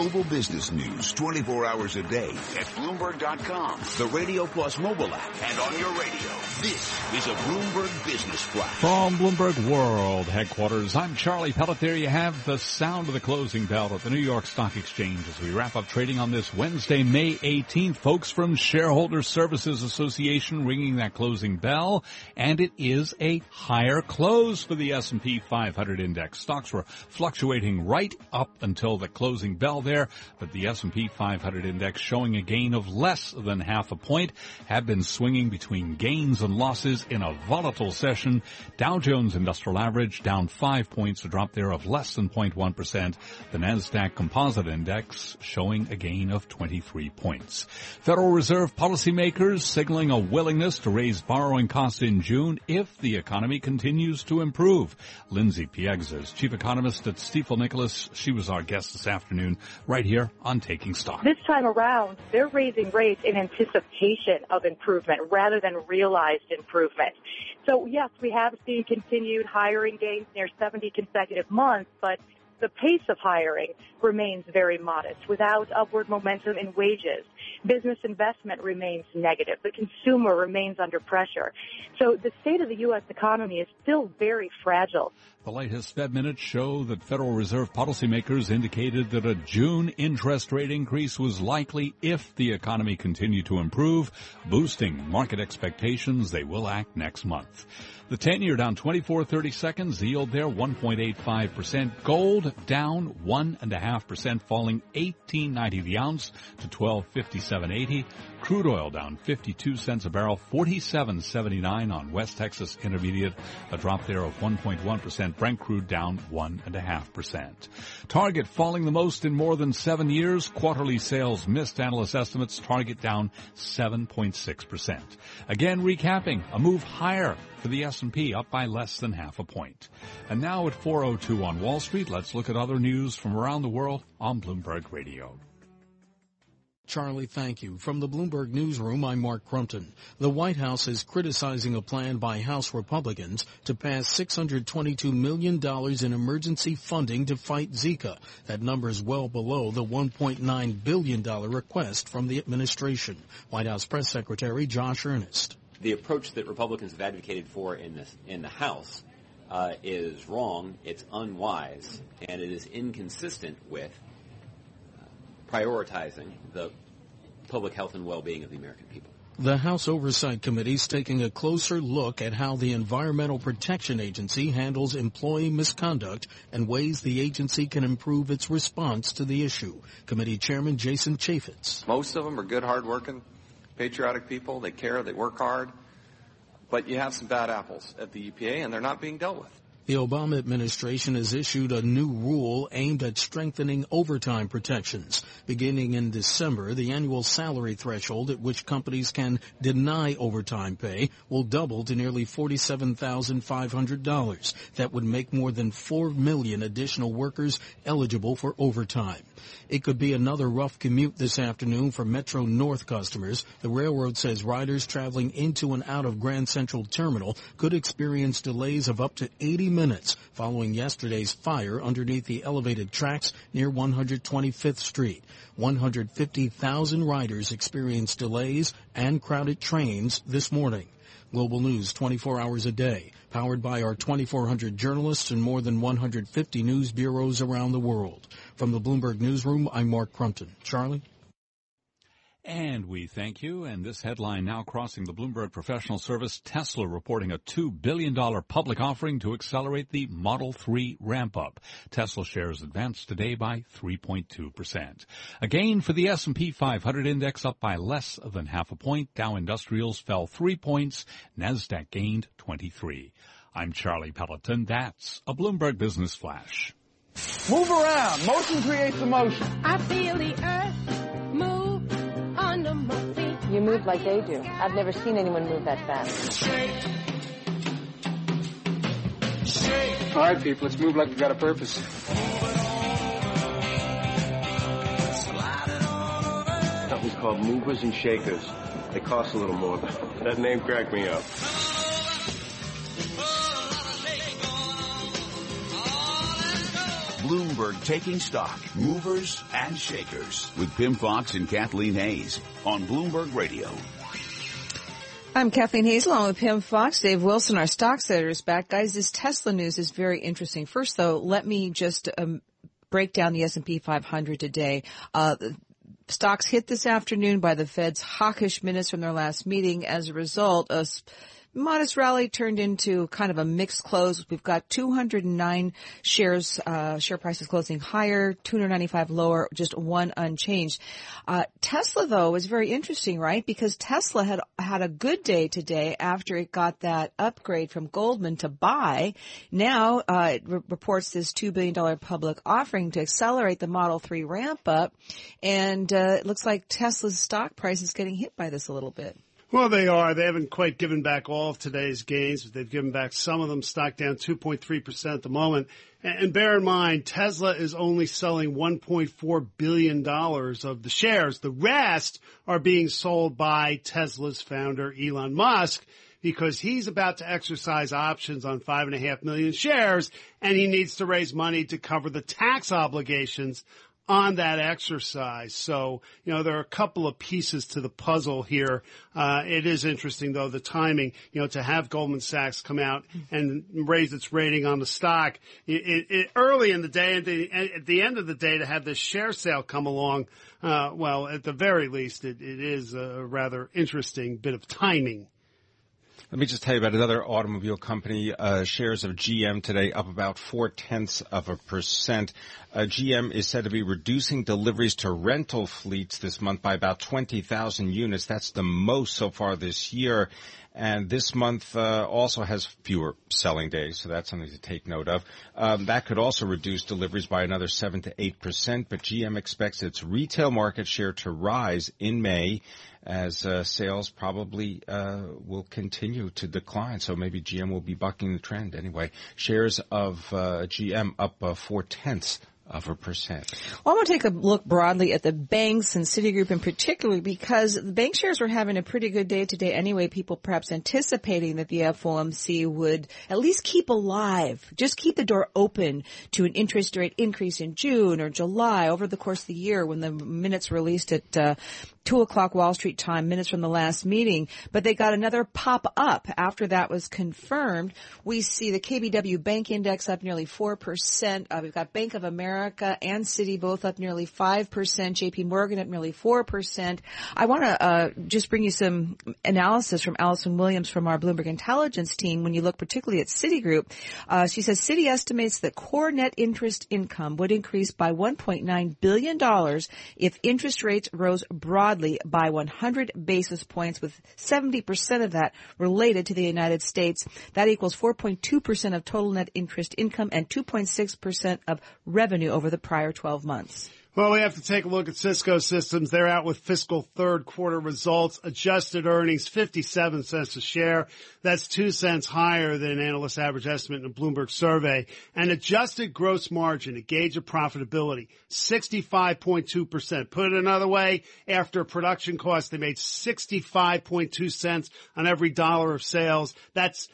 Global business news 24 hours a day at Bloomberg.com, the Radio Plus mobile app, and on your radio. This is a Bloomberg Business Flash. From Bloomberg World headquarters, I'm Charlie Pellet. There you have the sound of the closing bell at the New York Stock Exchange as we wrap up trading on this Wednesday, May 18th. Folks from Shareholder Services Association ringing that closing bell, and it is a higher close for the S&P 500 index. Stocks were fluctuating right up until the closing bell there, but the S&P 500 index showing a gain of less than half a point have been swinging between gains and losses in a volatile session. Dow Jones Industrial Average down five points, a drop there of less than 0.1%. The Nasdaq Composite Index showing a gain of 23 points. Federal Reserve policymakers signaling a willingness to raise borrowing costs in June if the economy continues to improve. Lindsay Piegza is chief economist at Stifel Nicolaus. She was our guest this afternoon right here on Taking Stock. This time around, they're raising rates in anticipation of improvement rather than realized improvement. So yes, we have seen continued hiring gains near 70 consecutive months, but the pace of hiring remains very modest without upward momentum in wages. Business investment remains negative. The consumer remains under pressure. So the state of the U.S. economy is still very fragile. The latest Fed minutes show that Federal Reserve policymakers indicated that a June interest rate increase was likely if the economy continued to improve, boosting market expectations they will act next month. The 10 year down 24 30 seconds, yield there 1.85%. Gold down 1.5%, falling 18.90 the ounce to 12.57.80. Crude oil down 52 cents a barrel, 47.79 on West Texas Intermediate, a drop there of 1.1%. Brent crude down 1.5%. Target falling the most in more than seven years. Quarterly sales missed analyst estimates. Target down 7.6%. Again, recapping, a move higher for the S&P up by less than half a point. And now at 402 on Wall Street, let's look at other news from around the world on Bloomberg Radio. Charlie, thank you. From the Bloomberg Newsroom, I'm Mark Crumpton. The White House is criticizing a plan by House Republicans to pass $622 million in emergency funding to fight Zika. That number is well below the $1.9 billion request from the administration. White House Press Secretary Josh Earnest. The approach that Republicans have advocated for in, this, in the House uh, is wrong, it's unwise, and it is inconsistent with prioritizing the public health and well-being of the American people. The House Oversight Committee is taking a closer look at how the Environmental Protection Agency handles employee misconduct and ways the agency can improve its response to the issue. Committee Chairman Jason Chaffetz. Most of them are good, hardworking, patriotic people. They care, they work hard. But you have some bad apples at the EPA, and they're not being dealt with. The Obama administration has issued a new rule aimed at strengthening overtime protections. Beginning in December, the annual salary threshold at which companies can deny overtime pay will double to nearly $47,500. That would make more than 4 million additional workers eligible for overtime. It could be another rough commute this afternoon for Metro North customers. The railroad says riders traveling into and out of Grand Central Terminal could experience delays of up to 80 minutes following yesterday's fire underneath the elevated tracks near 125th Street. 150,000 riders experienced delays and crowded trains this morning. Global News 24 hours a day, powered by our 2,400 journalists and more than 150 news bureaus around the world. From the Bloomberg Newsroom, I'm Mark Crumpton. Charlie? And we thank you. And this headline now crossing the Bloomberg Professional Service, Tesla reporting a $2 billion public offering to accelerate the Model 3 ramp up. Tesla shares advanced today by 3.2%. A gain for the S&P 500 index up by less than half a point. Dow Industrials fell three points. NASDAQ gained 23. I'm Charlie Pelleton. That's a Bloomberg Business Flash. Move around. Motion creates emotion. I feel the earth move under my feet. You move like they do. I've never seen anyone move that fast. All right, people, let's move like we got a purpose. Something's called movers and shakers. They cost a little more, but that name cracked me up. Bloomberg taking stock, movers and shakers with Pimm Fox and Kathleen Hays on Bloomberg Radio. I'm Kathleen Hays along with Pimm Fox, Dave Wilson, our stock setters back. Guys, this Tesla news is very interesting. First though, let me just um, break down the S&P 500 today. Uh, stocks hit this afternoon by the Fed's hawkish minutes from their last meeting. As a result, a modest rally turned into kind of a mixed close. We've got 209 shares, uh, share prices closing higher, 295 lower, just one unchanged. Uh, Tesla though is very interesting, right? Because Tesla had had a good day today after it got that upgrade from Goldman to buy. Now uh, it re- reports this two billion dollar public offering to accelerate the Model 3 ramp up, and uh, it looks like Tesla's stock price is getting hit by this a little bit. Well, they are. They haven't quite given back all of today's gains, but they've given back some of them. Stock down 2.3% at the moment. And bear in mind, Tesla is only selling $1.4 billion of the shares. The rest are being sold by Tesla's founder, Elon Musk, because he's about to exercise options on five and a half million shares and he needs to raise money to cover the tax obligations on that exercise. So, you know, there are a couple of pieces to the puzzle here. Uh, it is interesting though, the timing, you know, to have Goldman Sachs come out and raise its rating on the stock it, it, early in the day and the, at the end of the day to have this share sale come along. Uh, well, at the very least, it, it is a rather interesting bit of timing. Let me just tell you about another automobile company. Uh, shares of GM today up about four tenths of a percent. Uh, GM is said to be reducing deliveries to rental fleets this month by about 20,000 units. That's the most so far this year. And this month uh, also has fewer selling days, so that's something to take note of. Um, that could also reduce deliveries by another seven to eight percent. But GM expects its retail market share to rise in May as uh, sales probably uh, will continue to decline. So maybe GM will be bucking the trend anyway. Shares of uh, GM up uh, four tenths of a percent. Well, I want to take a look broadly at the banks and Citigroup in particular because the bank shares were having a pretty good day today anyway. People perhaps anticipating that the FOMC would at least keep alive, just keep the door open to an interest rate increase in June or July over the course of the year when the minutes released at uh, two o'clock Wall Street time, minutes from the last meeting, but they got another pop up after that was confirmed. We see the KBW Bank Index up nearly 4%. Uh, we've got Bank of America and Citi both up nearly 5%, JP Morgan up nearly 4%. I want to uh, just bring you some analysis from Allison Williams from our Bloomberg Intelligence team when you look particularly at Citigroup. Uh, she says Citi estimates that core net interest income would increase by $1.9 billion if interest rates rose broadly by 100 basis points with 70% of that related to the United States. That equals 4.2% of total net interest income and 2.6% of revenue over the prior 12 months. Well, we have to take a look at Cisco Systems. They're out with fiscal third quarter results. Adjusted earnings, 57 cents a share. That's two cents higher than analyst average estimate in a Bloomberg survey. And adjusted gross margin, a gauge of profitability, 65.2%. Put it another way, after production costs, they made 65.2 cents on every dollar of sales. That's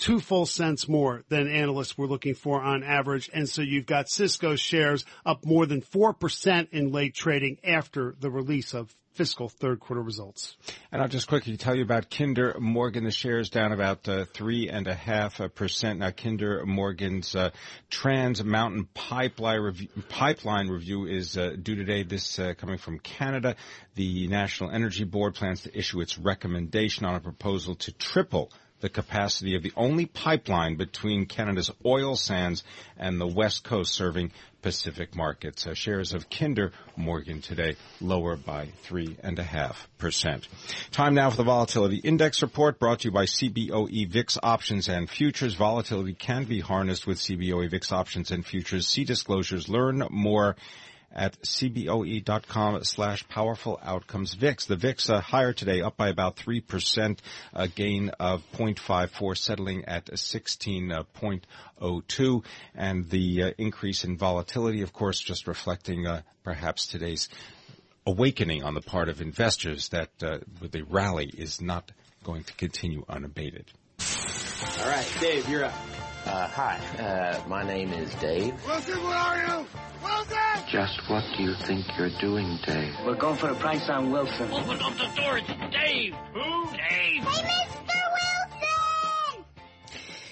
two full cents more than analysts were looking for on average. And so you've got Cisco shares up more than 4% in late trading after the release of fiscal third quarter results. And I'll just quickly tell you about Kinder Morgan. The shares down about uh, three and a half percent. Now, Kinder Morgan's uh, Trans Mountain Pipeline review, pipeline review is uh, due today. This uh, coming from Canada. The National Energy Board plans to issue its recommendation on a proposal to triple the capacity of the only pipeline between Canada's oil sands and the west coast serving Pacific markets. Uh, shares of Kinder Morgan today lower by three and a half percent. Time now for the volatility index report brought to you by CBOE VIX options and futures. Volatility can be harnessed with CBOE VIX options and futures. See disclosures. Learn more at cboe.com slash powerful outcomes VIX. The VIX uh, higher today, up by about 3%, a gain of 0.54, settling at 16.02. And the uh, increase in volatility, of course, just reflecting uh, perhaps today's awakening on the part of investors that uh, the rally is not going to continue unabated. All right, Dave, you're up. Uh, hi, uh, my name is Dave. Wilson, where are you? Wilson! Just what do you think you're doing, Dave? We're going for a price on Wilson. Open up the door, it's Dave! Who? Dave! Hey, Mr.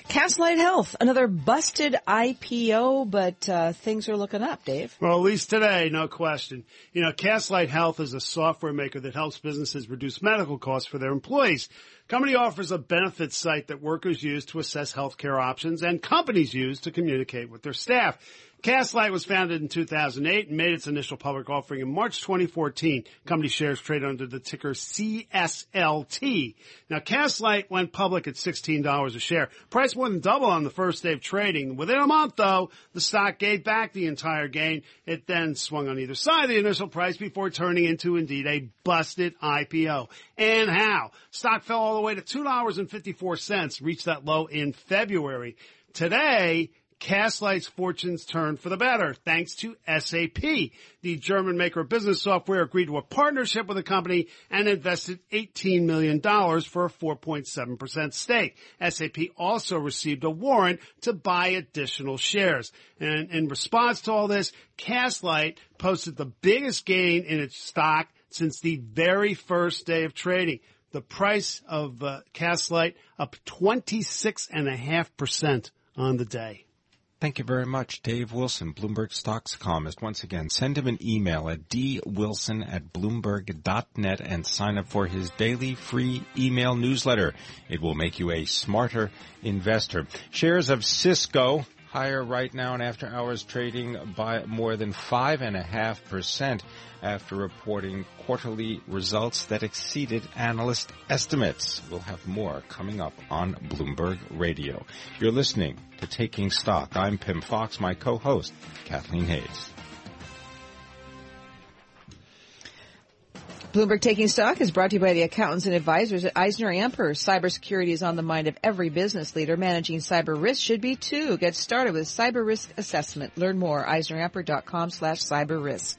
Castlight Health, another busted IPO, but uh, things are looking up, Dave. Well, at least today, no question. You know, Castlight Health is a software maker that helps businesses reduce medical costs for their employees. Company offers a benefits site that workers use to assess healthcare options and companies use to communicate with their staff. Castlight was founded in 2008 and made its initial public offering in March 2014. Company shares trade under the ticker CSLT. Now, Castlight went public at $16 a share. Price more than double on the first day of trading. Within a month, though, the stock gave back the entire gain. It then swung on either side of the initial price before turning into indeed a busted IPO. And how? Stock fell all the way to $2.54, reached that low in February. Today, Castlight's fortunes turned for the better thanks to SAP. The German maker of business software agreed to a partnership with the company and invested $18 million for a 4.7% stake. SAP also received a warrant to buy additional shares. And in response to all this, Castlight posted the biggest gain in its stock since the very first day of trading. The price of uh, Castlight up 26.5% on the day. Thank you very much, Dave Wilson, Bloomberg Stocks economist. Once again, send him an email at dwilson at bloomberg.net and sign up for his daily free email newsletter. It will make you a smarter investor. Shares of Cisco higher right now and after hours trading by more than five and a half percent after reporting quarterly results that exceeded analyst estimates. We'll have more coming up on Bloomberg Radio. You're listening to Taking Stock. I'm Pimm Fox, my co-host, Kathleen Hays. Bloomberg Taking Stock is brought to you by the accountants and advisors at Eisner Amper. Cybersecurity is on the mind of every business leader. Managing cyber risk should be too. Get started with cyber risk assessment. Learn more. EisnerAmper.com slash cyber risk.